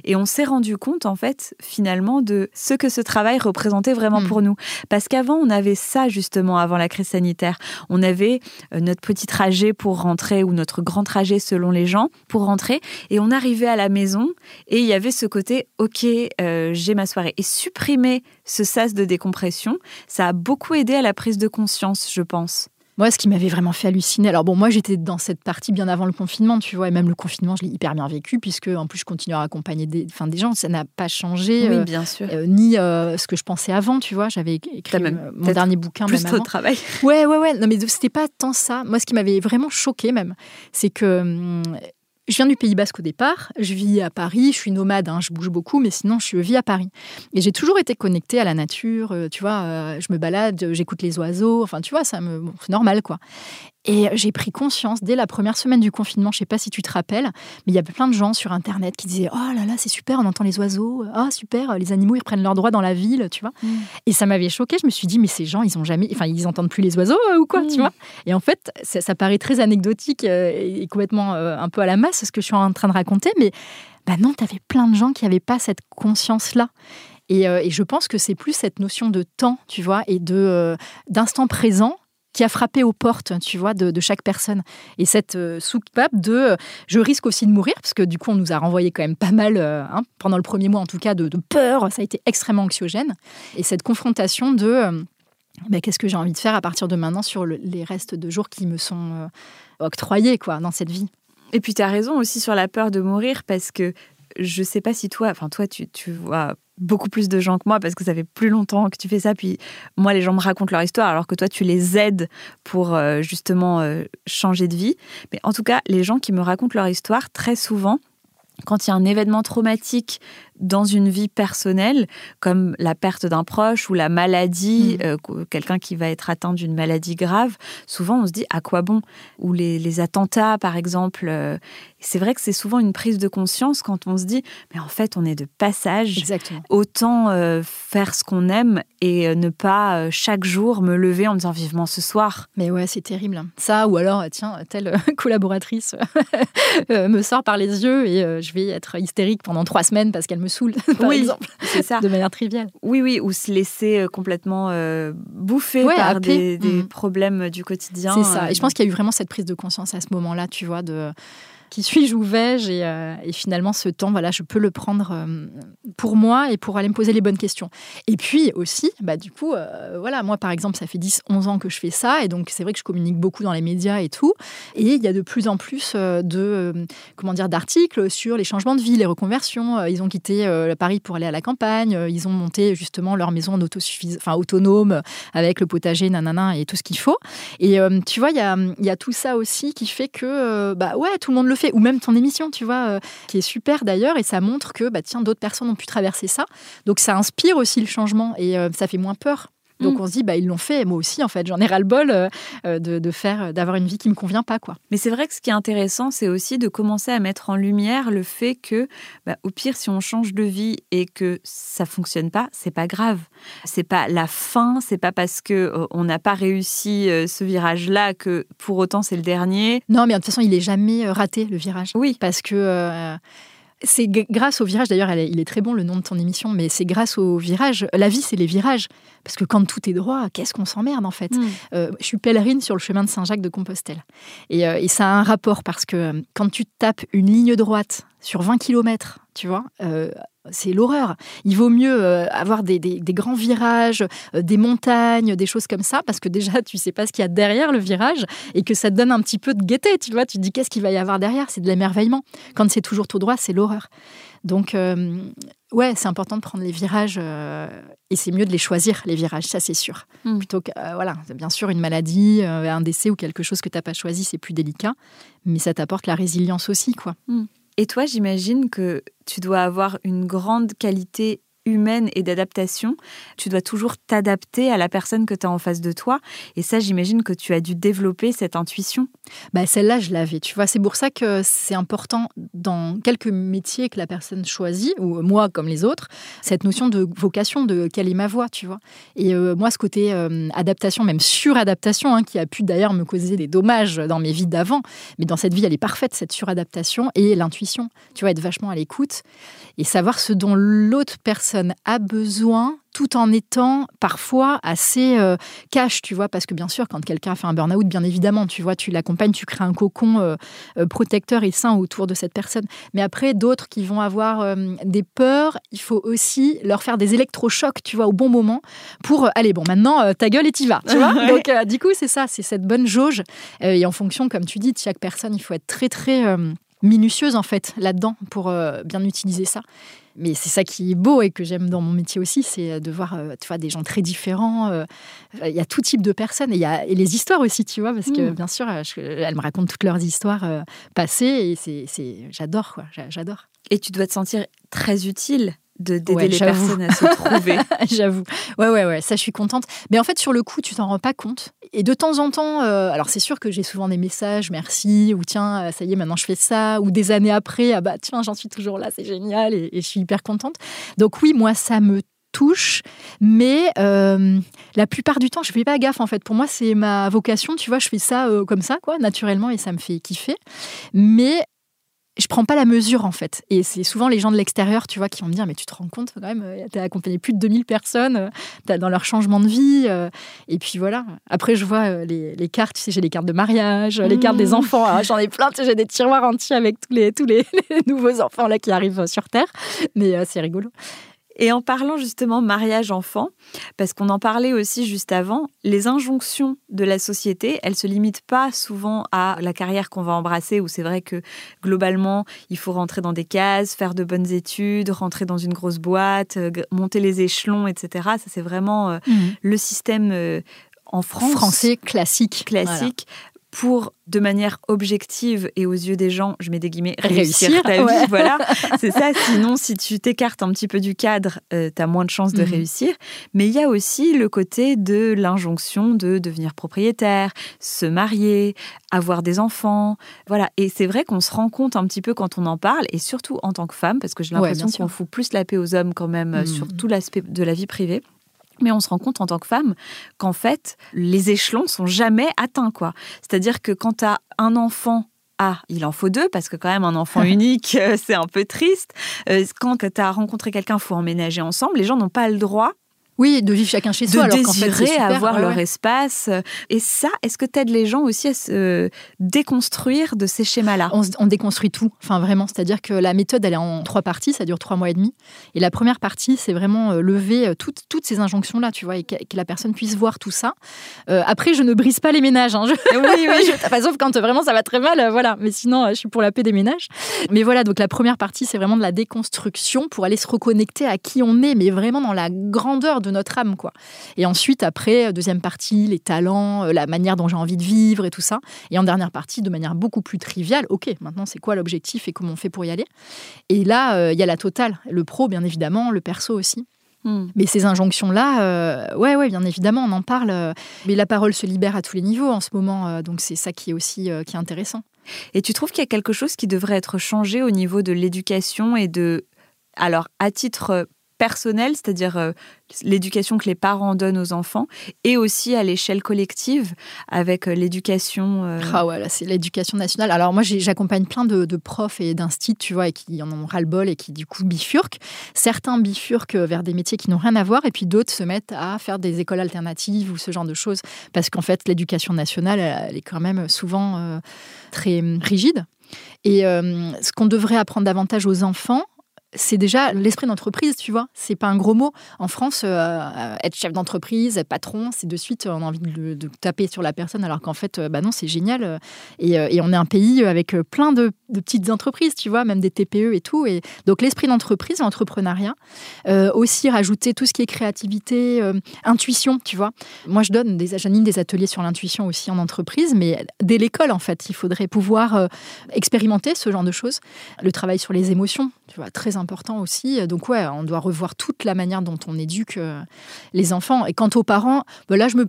et on s'est rendu compte, en fait, finalement, de ce que ce travail représentait vraiment hmm. pour nous. Parce qu'avant, on avait ça, justement, avant la crise sanitaire. On avait euh, notre petit trajet pour rentrer, ou notre grand trajet selon les gens, pour rentrer. Et on arrivait à la maison, et il y avait ce côté, OK, euh, j'ai ma soirée. Et supprimer ce sas de décompression, ça a beaucoup aidé à la prise de conscience, je pense. Moi, ce qui m'avait vraiment fait halluciner, alors bon, moi j'étais dans cette partie bien avant le confinement, tu vois, et même le confinement, je l'ai hyper bien vécu, puisque en plus je continue à accompagner des, enfin, des gens, ça n'a pas changé, oui, euh, bien sûr. Euh, ni euh, ce que je pensais avant, tu vois, j'avais écrit mon dernier bouquin. Plus même de travail. Ouais, ouais, ouais, non, mais c'était pas tant ça. Moi, ce qui m'avait vraiment choqué même, c'est que. Hum, je viens du Pays Basque au départ, je vis à Paris, je suis nomade, hein, je bouge beaucoup, mais sinon je vis à Paris. Et j'ai toujours été connectée à la nature, tu vois, je me balade, j'écoute les oiseaux, enfin tu vois, ça me, c'est normal quoi. Et j'ai pris conscience dès la première semaine du confinement, je sais pas si tu te rappelles, mais il y avait plein de gens sur Internet qui disaient Oh là là, c'est super, on entend les oiseaux, ah super, les animaux ils reprennent leurs droits dans la ville, tu vois. Mm. Et ça m'avait choqué, je me suis dit Mais ces gens, ils ont jamais, enfin, ils entendent plus les oiseaux euh, ou quoi, tu mm. vois. Et en fait, ça, paraît très anecdotique euh, et complètement euh, un peu à la masse ce que je suis en train de raconter, mais bah non, tu avais plein de gens qui n'avaient pas cette conscience-là. Et, et, je pense que c'est plus cette notion de temps, tu vois, et de d'instant présent qui a frappé aux portes, tu vois, de, chaque personne. Et cette euh, soupape de euh, je risque aussi de mourir, parce que du coup, on nous a renvoyé quand même pas mal, euh, hein, pendant le premier mois en tout cas, de, peur. Ça a été extrêmement anxiogène. Et cette confrontation de ben, qu'est-ce que j'ai envie de faire à partir de maintenant sur les restes de jours qui me sont octroyés quoi, dans cette vie? Et puis, tu as raison aussi sur la peur de mourir, parce que je sais pas si toi, enfin toi, tu, vois beaucoup plus de gens que moi parce que ça fait plus longtemps que tu fais ça. Puis moi, les gens me racontent leur histoire alors que toi, tu les aides pour euh, justement euh, changer de vie. Mais en tout cas, les gens qui me racontent leur histoire, très souvent, quand il y a un événement traumatique dans une vie personnelle, comme la perte d'un proche ou la maladie, mmh. euh, quelqu'un qui va être atteint d'une maladie grave, souvent on se dit à quoi bon? Ou les, attentats, par exemple. Euh, c'est vrai que c'est souvent une prise de conscience quand on se dit, mais en fait, on est de passage. Exactement. Autant euh, faire ce qu'on aime et ne pas chaque jour me lever en me disant vivement ce soir. Mais ouais, c'est terrible. Ça, ou alors, tiens, telle collaboratrice me sort par les yeux et je vais être hystérique pendant trois semaines parce qu'elle me saoule, par oui, exemple. C'est ça. De manière triviale. Oui, oui, ou se laisser euh, complètement euh, bouffer par des, mm. problèmes du quotidien. C'est ça. Et je pense qu'il y a eu vraiment cette prise de conscience à ce moment-là, tu vois, de qui suis-je, où vais-je et, finalement, ce temps, voilà, je peux le prendre pour moi et pour aller me poser les bonnes questions. Et puis aussi, bah, du coup, voilà, moi, par exemple, ça fait 10, 11 ans que je fais ça. Et donc, c'est vrai que je communique beaucoup dans les médias et tout. Et il y a de plus en plus de, comment dire, d'articles sur les changements de vie, les reconversions. Ils ont quitté Paris pour aller à la campagne. Ils ont monté justement leur maison en enfin, autonome avec le potager, nanana, et tout ce qu'il faut. Et tu vois, il y a, y a, tout ça aussi qui fait que, bah ouais, tout le monde le fait. Ou même ton émission, tu vois, qui est super d'ailleurs. Et ça montre que, bah tiens, d'autres personnes ont pu traverser ça. Donc ça inspire aussi le changement et ça fait moins peur. Donc mm. on se dit, bah, ils l'ont fait, moi aussi, en fait, j'en ai ras-le-bol euh, euh, de, faire, d'avoir une vie qui me convient pas. quoi. Mais c'est vrai que ce qui est intéressant, c'est aussi de commencer à mettre en lumière le fait que, bah, au pire, si on change de vie et que ça fonctionne pas, c'est pas grave. C'est pas la fin, c'est pas parce que euh, on n'a pas réussi ce virage-là que pour autant c'est le dernier. Non, mais de toute façon, il est jamais raté, le virage. Oui. Parce que c'est grâce au virage, d'ailleurs, il est très bon le nom de ton émission, mais c'est grâce au virage. La vie, c'est les virages. Parce que quand tout est droit, qu'est-ce qu'on s'emmerde en fait? Hmm. euh, Je suis pèlerine sur le chemin de Saint-Jacques de Compostelle. Et, euh, et, ça a un rapport parce que euh, quand tu tapes une ligne droite sur 20 km, tu vois, c'est l'horreur. Il vaut mieux euh, avoir des, grands virages, euh, des montagnes, des choses comme ça, parce que déjà, tu sais pas ce qu'il y a derrière le virage et que ça te donne un petit peu de gaieté, tu vois. Tu te dis qu'est-ce qu'il va y avoir derrière? C'est de l'émerveillement. Quand c'est toujours tout droit, c'est l'horreur. Donc, euh, ouais, c'est important de prendre les virages et c'est mieux de les choisir, les virages, ça c'est sûr. Hmm. Plutôt que, voilà, bien sûr, une maladie, un décès ou quelque chose que tu n'as pas choisi, c'est plus délicat, mais ça t'apporte la résilience aussi, quoi. Hmm. Et toi, j'imagine que tu dois avoir une grande qualité humaine et d'adaptation. Tu dois toujours t'adapter à la personne que tu as en face de toi. Et ça, j'imagine que tu as dû développer cette intuition. Bah, Celle-là, je l'avais. Tu vois, c'est pour ça que c'est important dans quelques métiers que la personne choisit, ou moi comme les autres, cette notion de vocation, de quelle est ma voix, tu vois. Et euh, moi, ce côté euh, adaptation, même suradaptation, hein, qui a pu d'ailleurs me causer des dommages dans mes vies d'avant, mais dans cette vie, elle est parfaite, cette suradaptation et l'intuition. Tu vois, être vachement à l'écoute et savoir ce dont l'autre personne a besoin tout en étant parfois assez euh, cash, tu vois, parce que bien sûr, quand quelqu'un fait un burn-out, bien évidemment, tu vois, tu l'accompagnes, tu crées un cocon euh, euh, protecteur et sain autour de cette personne. Mais après, d'autres qui vont avoir des peurs, il faut aussi leur faire des électrochocs, tu vois, au bon moment pour, allez, bon, maintenant, ta gueule et t'y vas, tu vois. Donc, du coup, c'est ça, c'est cette bonne jauge. et en fonction, comme tu dis, de chaque personne, il faut être très, très minutieuse en fait là-dedans pour bien utiliser ça. Mais c'est ça qui est beau et que j'aime dans mon métier aussi, c'est de voir euh, tu vois, des gens très différents. Euh, il y a tout type de personnes et il y a et les histoires aussi, tu vois, parce que mm. bien sûr, elles me racontent toutes leurs histoires euh, passées et c'est, j'adore, quoi, j'adore. Et tu dois te sentir très utile de d'aider les personnes à se trouver. j'avoue. Ouais, ouais, ouais, ça je suis contente. Mais en fait, sur le coup, tu t'en rends pas compte. Et de temps en temps, euh, alors c'est sûr que j'ai souvent des messages, merci, ou tiens, euh, ça y est, maintenant je fais ça, ou des années après, ah bah tiens, j'en suis toujours là, c'est génial, et, je suis hyper contente. Donc oui, moi, ça me touche, mais euh, la plupart du temps, je fais pas gaffe en fait. Pour moi, c'est ma vocation, tu vois, je fais ça comme ça, quoi, naturellement, et ça me fait kiffer. Mais je prends pas la mesure en fait. Et c'est souvent les gens de l'extérieur, tu vois, qui vont me dire mais tu te rends compte quand même, euh, tu as accompagné plus de 2000 personnes euh, dans leur changement de vie. Euh. et puis voilà. Après, je vois les, cartes, tu sais, j'ai les cartes de mariage, les cartes des mmh. enfants. Ah, j'en ai plein, tu sais, j'ai des tiroirs entiers avec tous les, tous les, les, nouveaux enfants là qui arrivent sur Terre. Mais c'est rigolo. Et en parlant justement mariage-enfant, parce qu'on en parlait aussi juste avant, les injonctions de la société, elles se limitent pas souvent à la carrière qu'on va embrasser, où c'est vrai que globalement, il faut rentrer dans des cases, faire de bonnes études, rentrer dans une grosse boîte, euh, monter les échelons, etc. Ça, c'est vraiment euh, mmh. le système euh, en France. Français classique. Classique pour, de manière objective et aux yeux des gens, je mets des guillemets, réussir, ta vie. Voilà, c'est ça. Sinon, si tu t'écartes un petit peu du cadre, euh, tu as moins de chances de mhm. réussir. Mais il y a aussi le côté de l'injonction de devenir propriétaire, se marier, avoir des enfants. Voilà. Et c'est vrai qu'on se rend compte un petit peu quand on en parle, et surtout en tant que femme, parce que j'ai l'impression qu'on fout plus la paix aux hommes quand même euh, sur tout l'aspect de la vie privée. Mais on se rend compte en tant que femme qu'en fait, les échelons sont jamais atteints, quoi. C'est-à-dire que quand tu as un enfant ah, il en faut deux parce que quand même un enfant unique, euh, c'est un peu triste. Euh, quand tu as rencontré quelqu'un, faut emménager ensemble. Les gens n'ont pas le droit Oui, de vivre chacun chez soi. De alors désirer fait, super, avoir ouais, leur ouais. espace. Et ça, est-ce que tu aides les gens aussi à se déconstruire de ces schémas-là? On, on, déconstruit tout, enfin vraiment. C'est-à-dire que la méthode, elle est en trois parties, ça dure trois mois et demi. Et la première partie, c'est vraiment lever toutes, toutes ces injonctions-là, tu vois, et que, que, la personne puisse voir tout ça. Euh, après, je ne brise pas les ménages. Hein. Je... Oui, oui. je... enfin, sauf quand vraiment ça va très mal, voilà. Mais sinon, je suis pour la paix des ménages. Mais voilà, donc la première partie, c'est vraiment de la déconstruction pour aller se reconnecter à qui on est, mais vraiment dans la grandeur de notre âme, quoi. Et ensuite, après, deuxième partie, les talents, la manière dont j'ai envie de vivre et tout ça. Et en dernière partie, de manière beaucoup plus triviale, ok, maintenant c'est quoi l'objectif et comment on fait pour y aller? Et là, il euh, y a la totale, le pro bien évidemment, le perso aussi. Mm. Mais ces injonctions-là, euh, ouais, ouais, bien évidemment, on en parle. Euh, mais la parole se libère à tous les niveaux en ce moment, euh, donc c'est ça qui est aussi euh, qui est intéressant. Et tu trouves qu'il y a quelque chose qui devrait être changé au niveau de l'éducation et de, alors à titre personnel, c'est-à-dire euh, l'éducation que les parents donnent aux enfants, et aussi à l'échelle collective avec euh, l'éducation. Euh... Ah c'est l'éducation nationale. Alors moi j'accompagne plein de, profs et d'instituts, tu vois, et qui en ont ras-le-bol et qui du coup bifurquent. Certains bifurquent vers des métiers qui n'ont rien à voir, et puis d'autres se mettent à faire des écoles alternatives ou ce genre de choses, parce qu'en fait l'éducation nationale, elle, est quand même souvent très rigide. Et ce qu'on devrait apprendre davantage aux enfants, c'est déjà l'esprit d'entreprise, tu vois. C'est pas un gros mot. En France, euh, être chef d'entreprise, être patron, c'est de suite, on a envie de, taper sur la personne, alors qu'en fait, bah non, c'est génial. Et, on est un pays avec plein de, de, petites entreprises, tu vois, même des TPE et tout. Et donc, l'esprit d'entreprise, l'entrepreneuriat. Euh, aussi, rajouter tout ce qui est créativité, euh, intuition, tu vois. Moi, je donne des, j'anime des ateliers sur l'intuition aussi en entreprise, mais dès l'école, en fait, il faudrait pouvoir euh, expérimenter ce genre de choses. Le travail sur les émotions, tu vois, très important aussi. Donc ouais, on doit revoir toute la manière dont on éduque les enfants. Et quant aux parents, ben là je me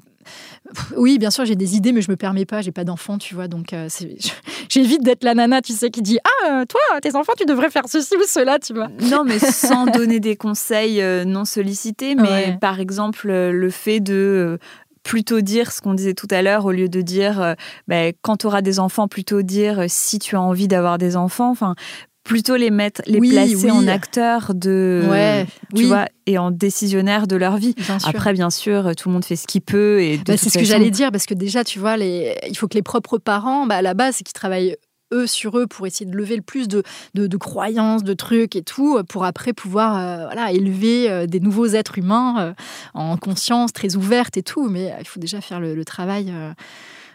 oui, bien sûr, j'ai des idées, mais je me permets pas, j'ai pas d'enfants, tu vois, donc euh, j'évite d'être la nana, tu sais, qui dit ah toi, tes enfants, tu devrais faire ceci ou cela, tu vois. Non, mais sans donner des conseils euh, non sollicités, mais ouais. par exemple le fait de plutôt dire ce qu'on disait tout à l'heure au lieu de dire euh, bah, quand tu auras des enfants, plutôt dire euh, si tu as envie d'avoir des enfants. Enfin, plutôt les mettre, les oui, placer oui. en acteurs de, ouais, tu oui. vois, et en décisionnaires de leur vie. Bien Après, bien sûr, tout le monde fait ce qu'il peut. Et bah, c'est ce que j'allais dire parce que déjà, tu vois, les... il faut que les propres parents, bah, à la base, c'est qu'ils travaillent eux sur eux pour essayer de lever le plus de, de, de croyances, de trucs et tout, pour après pouvoir euh, voilà, élever euh, des nouveaux êtres humains euh, en conscience, très ouverte et tout. Mais il faut déjà faire le, le travail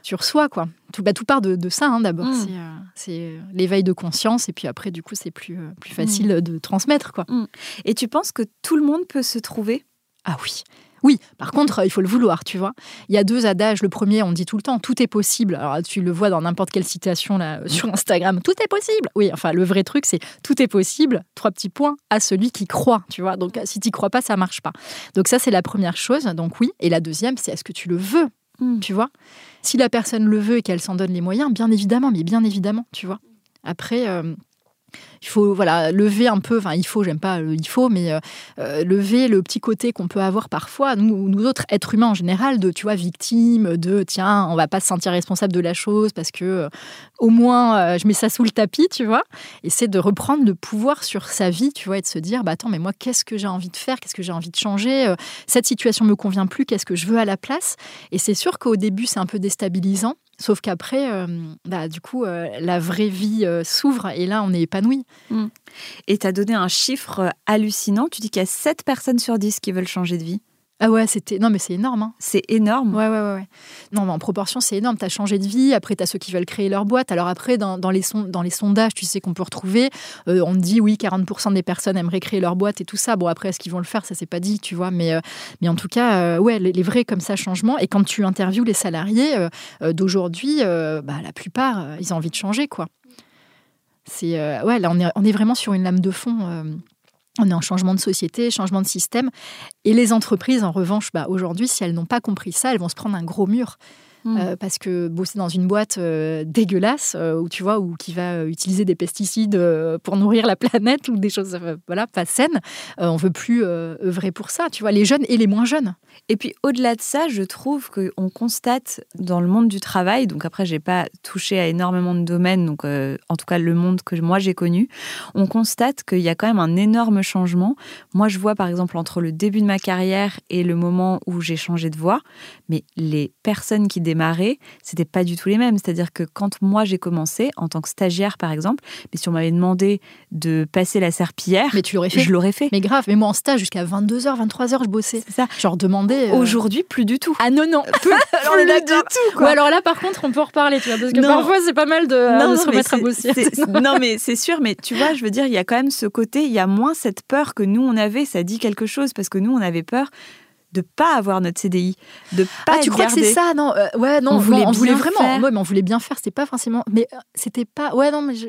sur soi, quoi. Tout, bah, tout part de, de ça, hein, d'abord. Mm. Mmh. C'est l'éveil de conscience, et puis après, du coup, c'est plus, plus facile mmh. de transmettre, quoi. Mmh. Et tu penses que tout le monde peut se trouver? Ah oui. Oui, par contre, il faut le vouloir, tu vois. Il y a deux adages. Le premier, on dit tout le temps, tout est possible. Alors, tu le vois dans n'importe quelle citation là, sur Instagram, tout est possible. Oui, enfin, le vrai truc, c'est tout est possible, trois petits points, à celui qui croit, tu vois. Donc, si tu crois pas, ça marche pas. Donc, ça, c'est la première chose. Donc, oui. Et la deuxième, c'est est-ce que tu le veux? Mmh. Tu vois? Si la personne le veut et qu'elle s'en donne les moyens, bien évidemment, mais bien évidemment, tu vois. Après, euh, il faut voilà lever un peu enfin il faut j'aime pas le il faut mais euh, lever le petit côté qu'on peut avoir parfois nous autres êtres humains en général de tu vois victimes de tiens on va pas se sentir responsable de la chose parce que euh, au moins euh, je mets ça sous le tapis tu vois. Et c'est de reprendre le pouvoir sur sa vie tu vois et de se dire bah attends mais moi qu'est-ce que j'ai envie de faire? Qu'est-ce que j'ai envie de changer? Euh, cette situation me convient plus qu'est-ce que je veux à la place? Et c'est sûr qu'au début c'est un peu déstabilisant Sauf qu'après, euh, bah, du coup, euh, la vraie vie euh, s'ouvre et là, on est épanoui. Mmh. Et tu as donné un chiffre hallucinant. Tu dis qu'il y a 7 personnes sur 10 qui veulent changer de vie. Ah ouais, c'était non mais c'est énorme. Hein. C'est énorme. Ouais ouais ouais. ouais. Non mais en proportion c'est énorme. T'as changé de vie. Après t'as ceux qui veulent créer leur boîte. Alors après dans, dans les son dans les sondages, tu sais qu'on peut retrouver. Euh, on dit oui 40% des personnes aimeraient créer leur boîte et tout ça. Bon après est-ce qu'ils vont le faire? Ça c'est pas dit tu vois. Mais euh, mais en tout cas euh, ouais les, les, vrais comme ça changements. Et quand tu interviews les salariés d'aujourd'hui, bah la plupart ils ont envie de changer quoi. C'est ouais là on est on est vraiment sur une lame de fond. On est en changement de société, changement de système. Et les entreprises, en revanche, bah, aujourd'hui, si elles n'ont pas compris ça, elles vont se prendre un gros mur. Hmm. Euh, parce que bosser dans une boîte euh, dégueulasse, où tu vois, ou qui va utiliser des pesticides pour nourrir la planète ou des choses, voilà, pas saines, on veut plus œuvrer pour ça. Tu vois, les jeunes et les moins jeunes. Et puis au-delà de ça, je trouve qu'on constate dans le monde du travail, donc après j'ai pas touché à énormément de domaines, donc euh, en tout cas le monde que moi j'ai connu, on constate qu'il y a quand même un énorme changement. Moi je vois par exemple entre le début de ma carrière et le moment où j'ai changé de voie, mais les personnes qui c'était pas du tout les mêmes. C'est-à-dire que quand moi j'ai commencé en tant que stagiaire par exemple, mais si on m'avait demandé de passer la serpillière, mais tu l'aurais fait. Je l'aurais fait. Mais grave, mais moi en stage jusqu'à 22h, 23h je bossais. C'est ça. Genre demandé euh, Aujourd'hui, plus du tout. Ah non, non. Plus, alors, du tout, quoi. alors là, par contre, on peut en reparler, tu vois, parce que parfois, c'est pas mal de, se remettre à bosser. non, mais c'est sûr, mais tu vois, je veux dire, il y a quand même ce côté, il y a moins cette peur que nous, on avait. Ça dit quelque chose, parce que nous, on avait peur de pas avoir notre CDI, de pas ah, tu crois que c'est ça? Non euh, ouais non on voulait, on voulait vraiment faire. mais on voulait bien faire c'était pas forcément mais euh, c'était pas ouais non mais je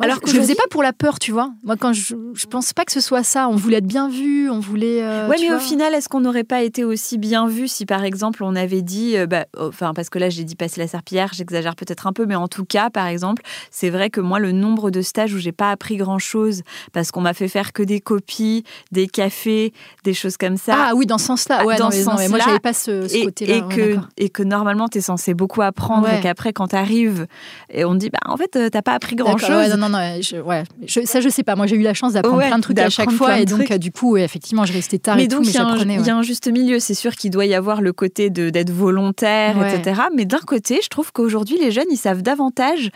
alors que je ne faisais pas pour la peur, tu vois. Moi, quand je, je pense pas que ce soit ça. On voulait être bien vu, on voulait. Euh, ouais, mais au final, est-ce qu'on n'aurait pas été aussi bien vu si, par exemple, on avait dit, euh, bah, enfin, parce que là, j'ai dit passer la serpillière, j'exagère peut-être un peu, mais en tout cas, par exemple, c'est vrai que moi, le nombre de stages où j'ai pas appris grand-chose parce qu'on m'a fait faire que des copies, des cafés, des choses comme ça. Ah oui, dans ce sens-là. Ouais, dans ce sens-là. Moi, j'avais pas ce, côté-là. Et, que, et que normalement, tu es censé beaucoup apprendre et qu'après, quand tu arrives, et on te dit, bah, en fait, euh, t'as pas appris grand-chose. non, non, non, je, ouais, ça, je sais pas. Moi, j'ai eu la chance d'apprendre plein de trucs à chaque fois. Et donc, du coup, effectivement, je restais tard mais et donc, tout, mais Il y a un juste milieu. C'est sûr qu'il doit y avoir le côté d'être volontaire, etc. Mais d'un côté, je trouve qu'aujourd'hui, les jeunes, ils savent davantage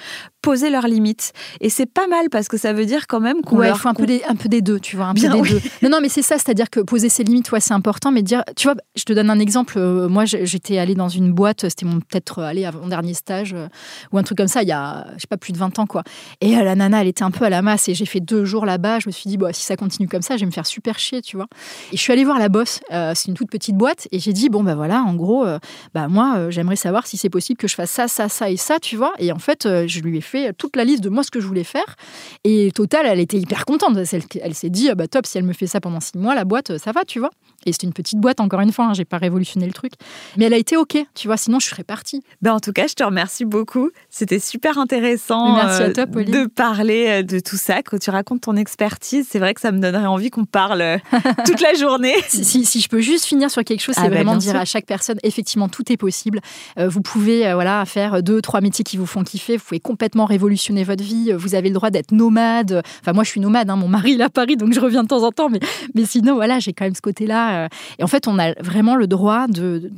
poser leurs limites. Et c'est pas mal parce que ça veut dire quand même qu'on ouais, il faut un peu, des, un peu des deux, tu vois, un peu des deux. Non, non, mais c'est ça, c'est-à-dire que poser ses limites, ouais, c'est important, mais dire, tu vois, je te donne un exemple. Euh, moi, j'étais allée dans une boîte, c'était mon peut-être euh, aller mon dernier stage euh, ou un truc comme ça, il y a, je sais pas, plus de 20 ans, quoi. Et la nana, elle était un peu à la masse et j'ai fait deux jours là-bas. Je me suis dit, bon, si ça continue comme ça, je vais me faire super chier, tu vois. Et je suis allée voir la bosse. c'est une toute petite boîte et j'ai dit, bon, bah voilà, en gros, bah moi, j'aimerais savoir si c'est possible que je fasse ça, ça, ça et ça, tu vois. Et en fait, je lui ai fait toute la liste de moi ce que je voulais faire. Et Total, elle était hyper contente. Elle, elle s'est dit, ah bah top, si elle me fait ça pendant six mois, la boîte, ça va, tu vois. Et c'était une petite boîte, encore une fois, hein, j'ai pas révolutionné le truc. Mais elle a été OK, tu vois, sinon je serais partie. Ben, en tout cas, je te remercie beaucoup. C'était super intéressant Merci à toi, euh, de parler euh, de tout ça. Quand tu racontes ton expertise, c'est vrai que ça me donnerait envie qu'on parle euh, toute la journée. si, si, je peux juste finir sur quelque chose, c'est ah bah, vraiment dire à chaque personne, effectivement, tout est possible. vous pouvez voilà, faire deux, trois métiers qui vous font kiffer. Vous pouvez complètement révolutionner votre vie. Vous avez le droit d'être nomade. Enfin, moi, je suis nomade. Hein. Mon mari, il est à Paris, donc je reviens de temps en temps. Mais, mais sinon, voilà, j'ai quand même ce côté-là. Et en fait, on a vraiment le droit de,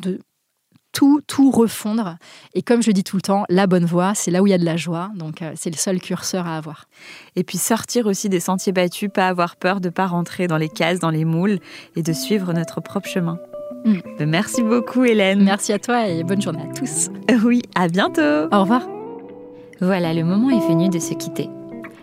tout, tout refondre. Et comme je dis tout le temps, la bonne voie, c'est là où il y a de la joie. Donc, euh, c'est le seul curseur à avoir. Et puis sortir aussi des sentiers battus, pas avoir peur de pas rentrer dans les cases, dans les moules, et de suivre notre propre chemin. Mm. Merci beaucoup, Hélène. Merci à toi et bonne journée à tous. Oui, à bientôt. Au revoir. Voilà, le moment est venu de se quitter.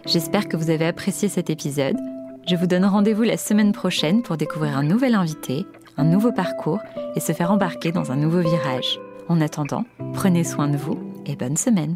J'espère que vous avez apprécié cet épisode. Je vous donne rendez-vous la semaine prochaine pour découvrir un nouvel invité, un nouveau parcours et se faire embarquer dans un nouveau virage. En attendant, prenez soin de vous et bonne semaine.